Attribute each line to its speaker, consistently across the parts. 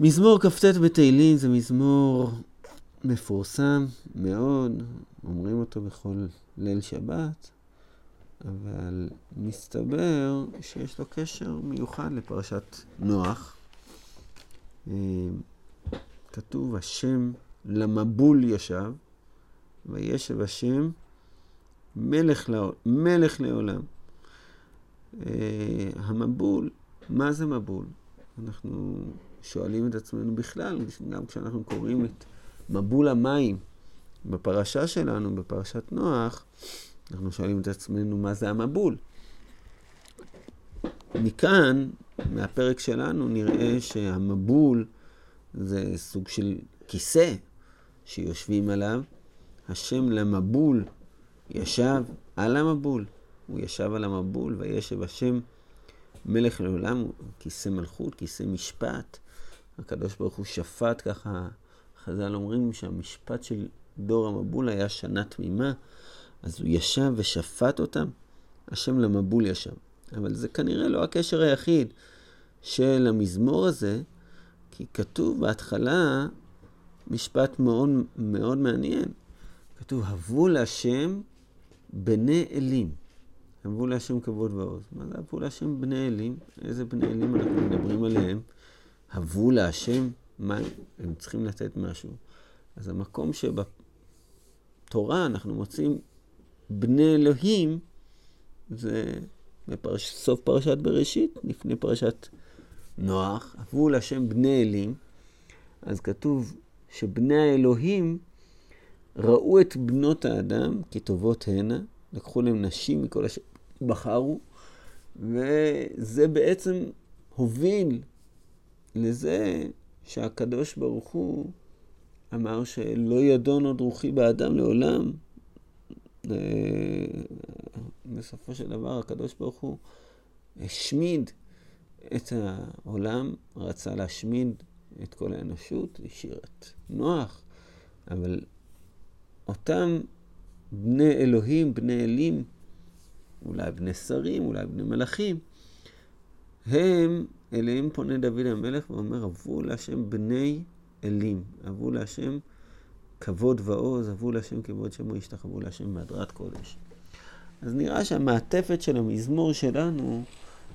Speaker 1: מזמור כ"ט בתהילים זה מזמור מפורסם מאוד, אומרים אותו בכל ליל שבת, אבל מסתבר שיש לו קשר מיוחד לפרשת נוח. אה, כתוב, השם למבול ישב, וישב השם מלך, לעול, מלך לעולם. אה, המבול, מה זה מבול? אנחנו שואלים את עצמנו בכלל, גם כשאנחנו קוראים את מבול המים בפרשה שלנו, בפרשת נוח, אנחנו שואלים את עצמנו מה זה המבול. מכאן, מהפרק שלנו, נראה שהמבול זה סוג של כיסא שיושבים עליו. השם למבול ישב על המבול. הוא ישב על המבול, וישב השם מלך לעולם, כיסא מלכות, כיסא משפט. הקדוש ברוך הוא שפט ככה, חז"ל אומרים שהמשפט של דור המבול היה שנה תמימה, אז הוא ישב ושפט אותם, השם למבול ישב. אבל זה כנראה לא הקשר היחיד של המזמור הזה, כי כתוב בהתחלה משפט מאוד מאוד מעניין. כתוב, הבו להשם בני אלים. הבו להשם כבוד ועוז. מה זה הבו להשם בני אלים? איזה בני אלים אנחנו מדברים עליהם? הבו להשם, מה, הם צריכים לתת משהו. אז המקום שבתורה אנחנו מוצאים בני אלוהים, זה בסוף פרשת בראשית, לפני פרשת נוח, הבו להשם בני אלים, אז כתוב שבני האלוהים ראו את בנות האדם כטובות הנה, לקחו להם נשים מכל אשר בחרו, וזה בעצם הוביל לזה שהקדוש ברוך הוא אמר שלא ידון עוד רוחי באדם לעולם. אה, בסופו של דבר הקדוש ברוך הוא השמיד את העולם, רצה להשמיד את כל האנושות, השאיר את נוח, אבל אותם בני אלוהים, בני אלים, אולי בני שרים, אולי בני מלאכים, הם, אליהם פונה דוד המלך ואומר, אבו להשם בני אלים, אבו להשם כבוד ועוז, אבו להשם כבוד שמו, ישתחוו להשם בהדרת קודש. אז נראה שהמעטפת של המזמור שלנו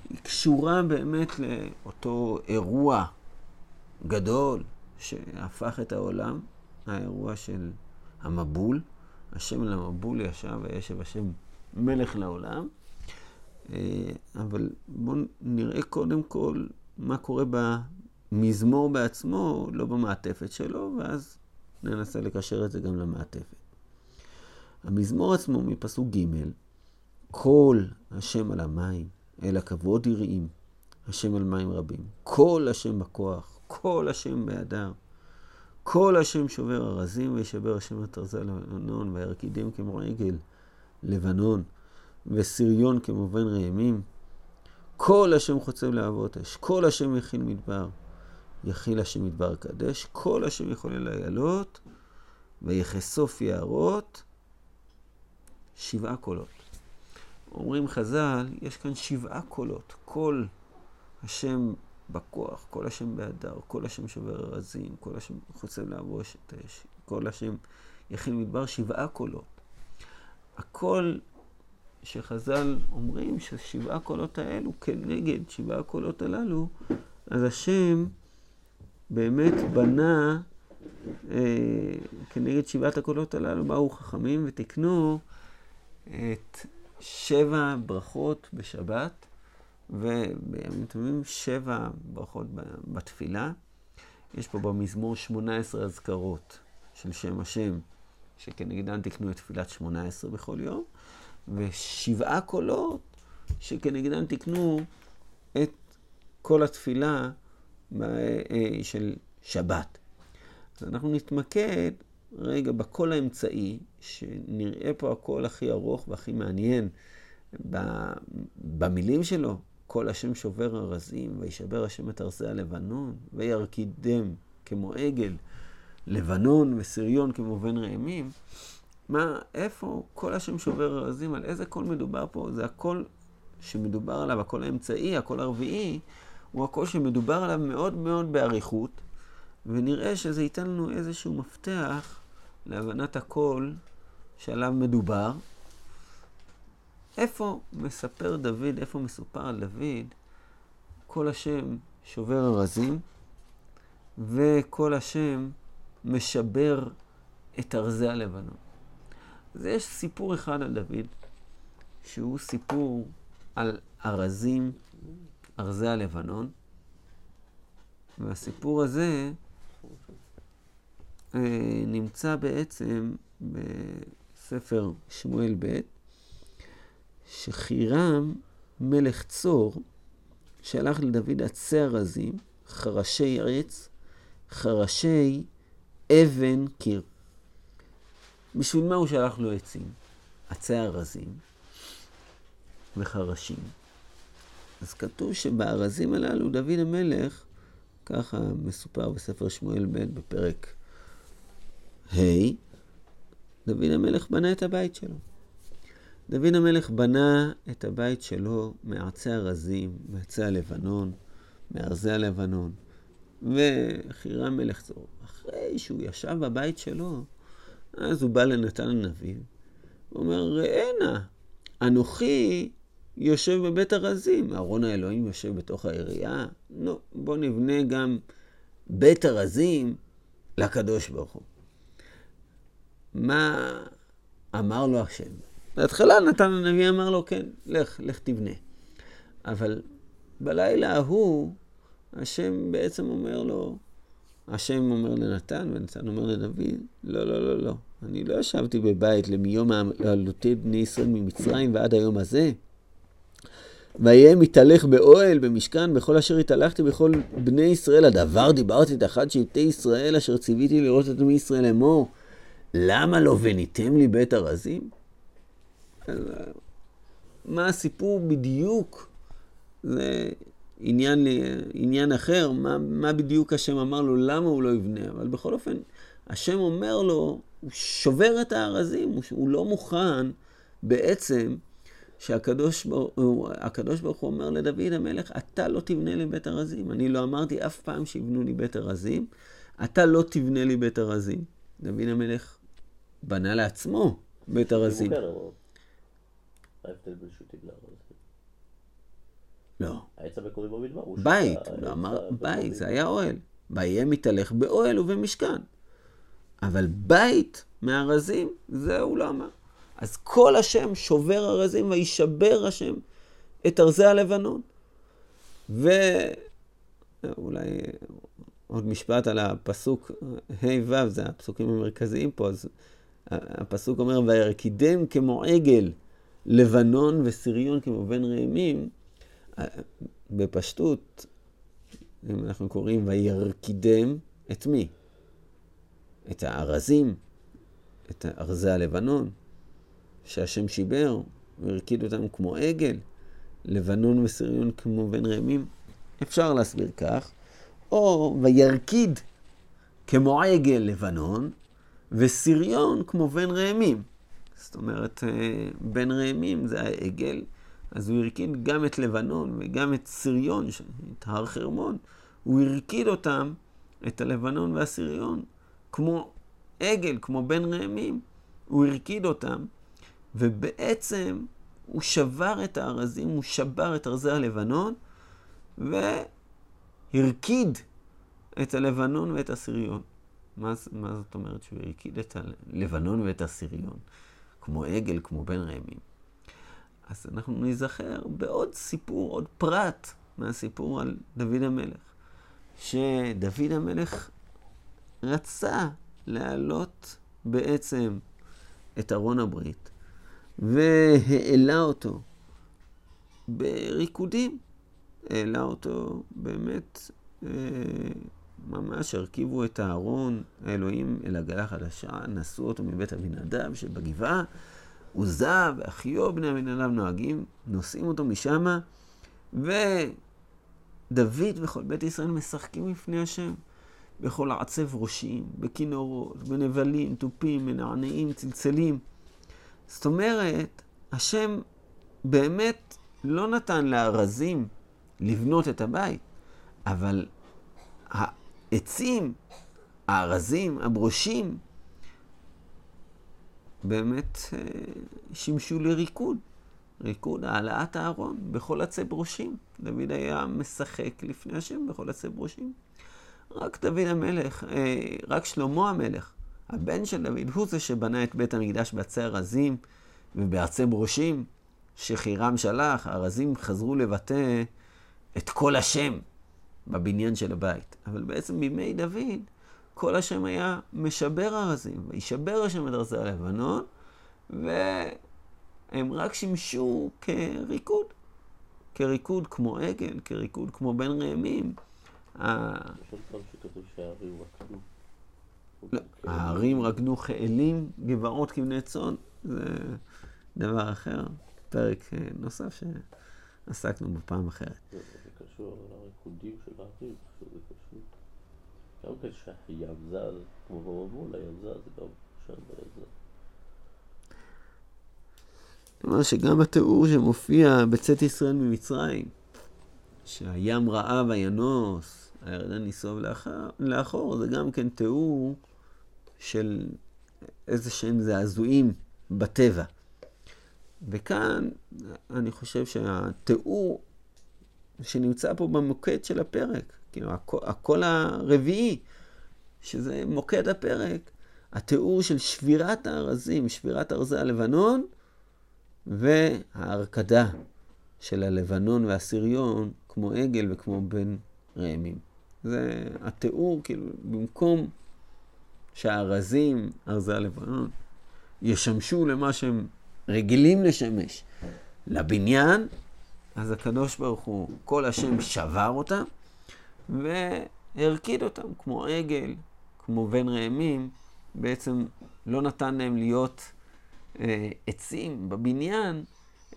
Speaker 1: היא קשורה באמת לאותו אירוע גדול שהפך את העולם, האירוע של המבול, השם למבול ישב וישב השם מלך לעולם. אה, אבל בואו נראה קודם כל מה קורה במזמור בעצמו, לא במעטפת שלו, ואז ננסה לקשר את זה גם למעטפת. המזמור עצמו מפסוק ג' כל השם על המים, אל הכבוד יראים, השם על מים רבים. כל השם בכוח, כל השם בהדר. כל השם שובר ארזים, וישבר השם את ארזי לבנון, וירקידם כמו עגל לבנון, וסריון כמו בן ראמים. כל השם חוצב להבות אש, כל השם יכיל מדבר, יכיל השם מדבר קדש, כל השם יכולל איילות, ויחשוף יערות, שבעה קולות. אומרים חז"ל, יש כאן שבעה קולות. כל השם בכוח, כל השם בהדר, כל השם שובר ארזים, כל השם חוצב לעבוש את האש, כל השם יכיל מדבר, שבעה קולות. הקול שחז"ל אומרים ששבעה קולות האלו כנגד שבעה הקולות הללו, אז השם באמת בנה אה, כנגד שבעת הקולות הללו, באו חכמים ותיקנו את שבע ברכות בשבת, ובימים טובים שבע ברכות בתפילה. יש פה במזמור 18 אזכרות של שם השם, שכנגדן תקנו את תפילת 18 בכל יום, ושבעה קולות שכנגדן תקנו את כל התפילה אה, של שבת. אז אנחנו נתמקד רגע בקול האמצעי, שנראה פה הקול הכי ארוך והכי מעניין במילים שלו, כל השם שובר ארזים, וישבר השם את ארזי הלבנון, וירקידם כמו עגל, לבנון ושריון כמו בן ראמים. מה, איפה קול השם שובר ארזים, על איזה קול מדובר פה? זה הקול שמדובר עליו, הקול האמצעי, הקול הרביעי, הוא הקול שמדובר עליו מאוד מאוד באריכות, ונראה שזה ייתן לנו איזשהו מפתח להבנת הקול שעליו מדובר. איפה מספר דוד, איפה מסופר על דוד, כל השם שובר ארזים, וכל השם משבר את ארזי הלבנון. אז יש סיפור אחד על דוד, שהוא סיפור על ארזים, ארזי הלבנון, והסיפור הזה אה, נמצא בעצם בספר שמואל ב', שחירם מלך צור שלח לדוד עצי ארזים, חרשי עץ, חרשי אבן קיר. בשביל מה הוא שלח לו עצים? עצי ארזים וחרשים. אז כתוב שבארזים הללו דוד המלך, ככה מסופר בספר שמואל ב' בפרק ה', דוד המלך בנה את הבית שלו. דוד המלך בנה את הבית שלו מעצי ארזים, מעצי הלבנון, מארזי הלבנון, וחירם מלך צור. אחרי שהוא ישב בבית שלו, אז הוא בא לנתן הנביא, הוא אומר, ראה נא, אנוכי יושב בבית ארזים, ארון האלוהים יושב בתוך העירייה, נו, בוא נבנה גם בית ארזים לקדוש ברוך הוא. מה אמר לו השם? בהתחלה נתן הנביא אמר לו, כן, לך, לך תבנה. אבל בלילה ההוא, השם בעצם אומר לו, השם אומר לנתן, ונתן אומר לדוד, לא, לא, לא, לא. אני לא ישבתי בבית למיום העלותי בני ישראל ממצרים ועד היום הזה. ויהיה מתהלך באוהל, במשכן, בכל אשר התהלכתי בכל בני ישראל. הדבר דיברתי את אחד שבטי ישראל אשר ציוויתי לראות את בני ישראל לאמור. למה לא בניתם לי בית ארזים? מה הסיפור בדיוק? זה עניין, עניין אחר, מה, מה בדיוק השם אמר לו, למה הוא לא יבנה, אבל בכל אופן, השם אומר לו, הוא שובר את הארזים, הוא, הוא לא מוכן בעצם שהקדוש ברוך הוא אומר לדוד המלך, אתה לא תבנה לי בית ארזים. אני לא אמרתי אף פעם שיבנו לי בית ארזים, אתה לא תבנה לי בית ארזים. דוד המלך בנה לעצמו בית ארזים. לא. העץ המקורי במדבר הוא בית, הוא אמר בית, זה היה אוהל. ויהיה מתהלך באוהל ובמשכן. אבל בית מארזים, זה הוא לא אמר. אז כל השם שובר ארזים וישבר השם את ארזי הלבנון. ואולי עוד משפט על הפסוק ה' ו', זה הפסוקים המרכזיים פה, אז הפסוק אומר, וירקידם כמו עגל לבנון וסריון כמו בן ראמים, בפשטות, אם אנחנו קוראים וירקידם, את מי? את הארזים, את ארזי הלבנון, שהשם שיבר, והרקיד אותם כמו עגל, לבנון וסריון כמו בן ראמים. אפשר להסביר כך, או וירקיד כמו עגל לבנון, וסריון כמו בן ראמים. זאת אומרת, אה, בן ראמים זה העגל, אז הוא הרקיד גם את לבנון וגם את סריון, את הר חרמון. הוא הרקיד אותם, את הלבנון והסריון, כמו עגל, כמו בן ראמים. הוא הרקיד אותם, ובעצם הוא שבר את הארזים, הוא שבר את ארזי הלבנון, והרקיד את הלבנון ואת הסריון. מה, מה זאת אומרת שהוא הרקיד את הלבנון ואת הסריון? כמו עגל, כמו בן ראמים. אז אנחנו ניזכר בעוד סיפור, עוד פרט מהסיפור על דוד המלך. שדוד המלך רצה להעלות בעצם את ארון הברית, והעלה אותו בריקודים. העלה אותו באמת, אה, ממש הרכיבו את הארון, האלוהים אל עגלה חדשה, נשאו אותו מבית אבינדב שבגבעה, עוזה ואחיו בני אבינדב נוהגים, נושאים אותו משמה, ודוד וכל בית ישראל משחקים לפני השם. בכל עצב ראשים, בכינורות, בנבלים, תופים, מנענעים, צלצלים. זאת אומרת, השם באמת לא נתן לארזים לבנות את הבית, אבל העצים, הארזים, הברושים, באמת אה, שימשו לריקוד. ריקוד, העלאת הארון בכל עצי ברושים. דוד היה משחק לפני השם בכל עצי ברושים. רק דוד המלך, אה, רק שלמה המלך, הבן של דוד, הוא זה שבנה את בית המקדש בעצי ארזים ובעצי ברושים, שחירם שלח, הארזים חזרו לבטא את כל השם בבניין של הבית. אבל בעצם בימי דוד, כל השם היה משבר ארזים, וישבר השם את ארזי הלבנון, והם רק שימשו כריקוד, כריקוד כמו עגל, כריקוד כמו בן ראמים. לא, הערים רקדו כאלים, גבעות כבני צאן, זה דבר אחר, פרק אה, נוסף שעסקנו בפעם אחרת.
Speaker 2: זה קשור לריקודים של הערים. כן שהים זז, כמו במבול, הים זז, גם שם זז.
Speaker 1: כלומר שגם התיאור שמופיע בצאת ישראל ממצרים, שהים ראה וינוס, הירדן נסוב לאחור, לאחור, זה גם כן תיאור של איזה שהם זעזועים בטבע. וכאן אני חושב שהתיאור שנמצא פה במוקד של הפרק, כאילו הקול הרביעי, שזה מוקד הפרק, התיאור של שבירת הארזים, שבירת ארזי הלבנון, וההרקדה של הלבנון והסריון, כמו עגל וכמו בן ראמים. זה התיאור, כאילו, במקום שהארזים, ארזי הלבנון, ישמשו למה שהם רגילים לשמש, לבניין, אז הקדוש ברוך הוא, כל השם שבר אותם והרקיד אותם, כמו עגל, כמו בן ראמים, בעצם לא נתן להם להיות אה, עצים בבניין,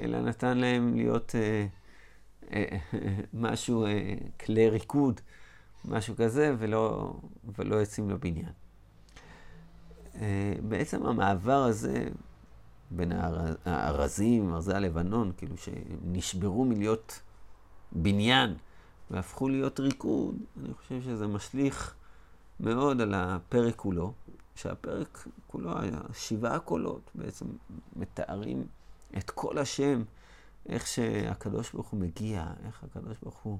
Speaker 1: אלא נתן להם להיות אה, אה, משהו, אה, כלי ריקוד, משהו כזה, ולא, ולא עצים לבניין. אה, בעצם המעבר הזה בין הארזים, ארזי הלבנון, כאילו שנשברו מלהיות בניין והפכו להיות ריקוד, אני חושב שזה משליך מאוד על הפרק כולו. שהפרק כולו, שבעה קולות בעצם מתארים את כל השם, איך שהקדוש ברוך הוא מגיע, איך הקדוש ברוך הוא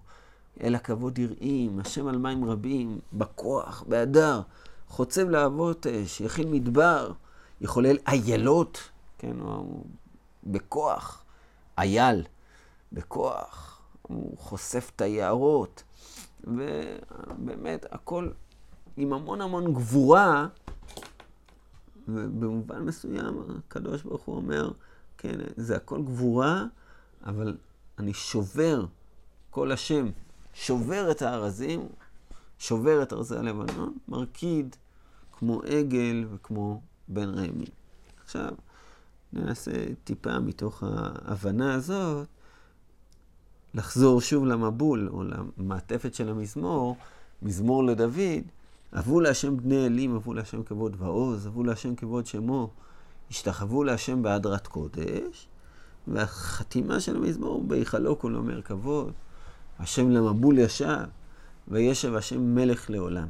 Speaker 1: אל הכבוד יראים, השם על מים רבים, בכוח, בהדר, חוצב להבות אש, יכיל מדבר, יחולל איילות, כן, הוא בכוח, אייל, בכוח, הוא חושף את היערות, ובאמת הכל עם המון המון גבורה. ובמובן מסוים הקדוש ברוך הוא אומר, כן, זה הכל גבורה, אבל אני שובר, כל השם שובר את הארזים, שובר את ארזי הלבנון, מרקיד כמו עגל וכמו בן רמי. עכשיו, ננסה טיפה מתוך ההבנה הזאת, לחזור שוב למבול, או למעטפת של המזמור, מזמור לדוד, אבו להשם בני אלים, אבו להשם כבוד ועוז, אבו להשם כבוד שמו, השתחוו להשם בהדרת קודש, והחתימה של המזמור, בהיכלו כולו אומר כבוד, השם למבול ישב, וישב השם מלך לעולם.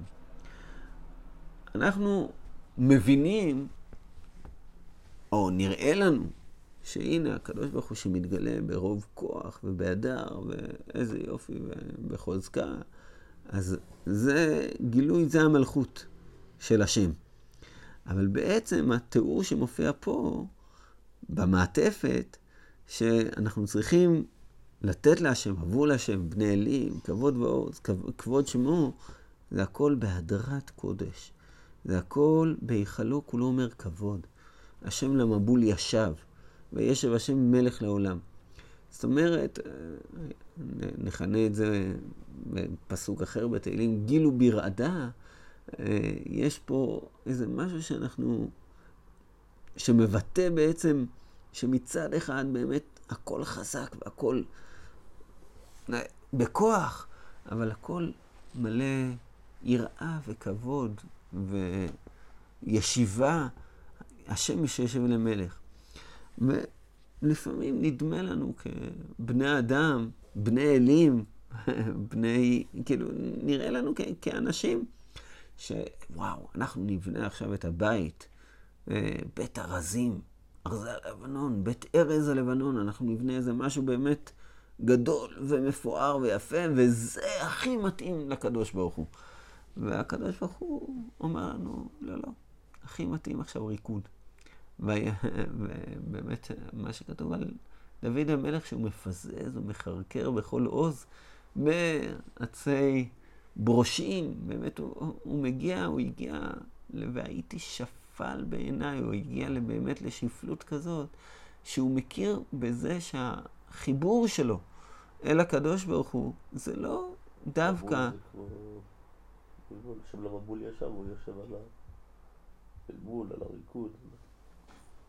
Speaker 1: אנחנו מבינים, או נראה לנו, שהנה הקדוש ברוך הוא שמתגלה ברוב כוח ובהדר, ואיזה יופי, ובחוזקה. אז זה גילוי, זה המלכות של השם. אבל בעצם התיאור שמופיע פה, במעטפת, שאנחנו צריכים לתת להשם, עבור להשם, בני אלים, כבוד ועוז, כבוד שמו, זה הכל בהדרת קודש. זה הכל בהיכלו, כולו אומר כבוד. השם למבול ישב, וישב השם מלך לעולם. זאת אומרת, נכנה את זה בפסוק אחר בתהילים, גילו ברעדה, אה, יש פה איזה משהו שאנחנו, שמבטא בעצם שמצד אחד באמת הכל חזק והכל בכוח, אבל הכל מלא יראה וכבוד וישיבה, השם שיושב למלך. ולפעמים נדמה לנו כבני אדם, בני אלים, בני, כאילו, נראה לנו כ- כאנשים שוואו, אנחנו נבנה עכשיו את הבית, אה, בית ארזים, ארזי הלבנון, בית ארז הלבנון, אנחנו נבנה איזה משהו באמת גדול ומפואר ויפה, וזה הכי מתאים לקדוש ברוך הוא. והקדוש ברוך הוא אומר לנו, לא, לא, הכי מתאים עכשיו ריקוד. ובאמת, מה שכתוב על דוד המלך, שהוא מפזז ומחרקר בכל עוז בעצי ברושים, באמת, הוא, הוא מגיע, הוא הגיע, והייתי שפל בעיניי, הוא הגיע באמת לשפלות כזאת, שהוא מכיר בזה שהחיבור שלו אל הקדוש ברוך הוא, זה לא דווקא...
Speaker 2: שם למבול ישב, הוא יושב על הבלבול, על הריקוד.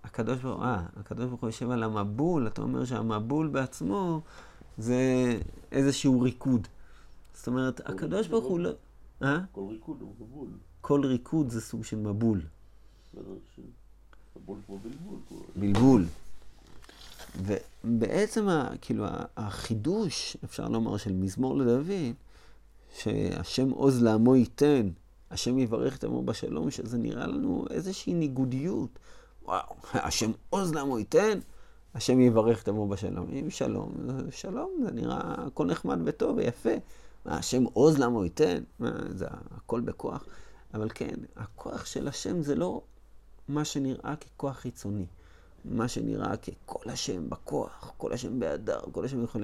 Speaker 1: הקדוש ברוך אה, הקדוש ברוך הוא יושב על המבול, אתה אומר שהמבול בעצמו זה איזשהו ריקוד. זאת אומרת, הקדוש ברוך הוא לא...
Speaker 2: אה? כל ריקוד הוא מבול.
Speaker 1: כל ריקוד זה סוג של מבול.
Speaker 2: בלבול.
Speaker 1: ובעצם, כאילו, החידוש, אפשר לומר, של מזמור לדוד, שהשם עוז לעמו ייתן, השם יברך את עמו בשלום, שזה נראה לנו איזושהי ניגודיות. וואו, השם עוז לעמו ייתן, השם יברך עמו בשלום. אם שלום, שלום, זה נראה הכל נחמד וטוב ויפה. מה, השם עוז לעמו ייתן? מה, זה הכל בכוח. אבל כן, הכוח של השם זה לא מה שנראה ככוח חיצוני. מה שנראה ככל השם בכוח, כל השם בהדר, כל השם יכול...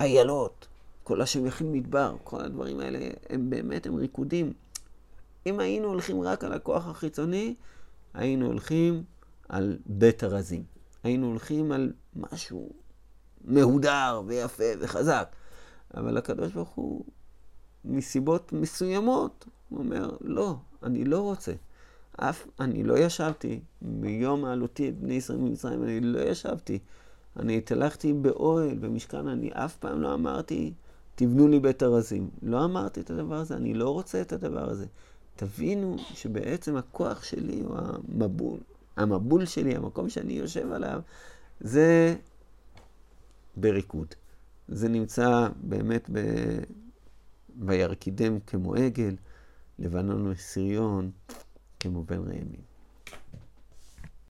Speaker 1: איילות, כל השם יכיל מדבר, כל הדברים האלה הם באמת, הם ריקודים. אם היינו הולכים רק על הכוח החיצוני, היינו הולכים על בית הרזים. היינו הולכים על משהו מהודר ויפה וחזק. אבל הקדוש ברוך הוא, מסיבות מסוימות, הוא אומר, לא, אני לא רוצה. אף, אני לא ישבתי ביום העלותי את בני ישראל ממצרים, אני לא ישבתי. אני התהלכתי באוהל, במשכן, אני אף פעם לא אמרתי, תבנו לי בית ארזים. לא אמרתי את הדבר הזה, אני לא רוצה את הדבר הזה. תבינו שבעצם הכוח שלי הוא המבול, המבול שלי, המקום שאני יושב עליו, זה בריקוד. זה נמצא באמת ב... וירקידם כמו עגל, לבנון וסריון כמו בן ראמים.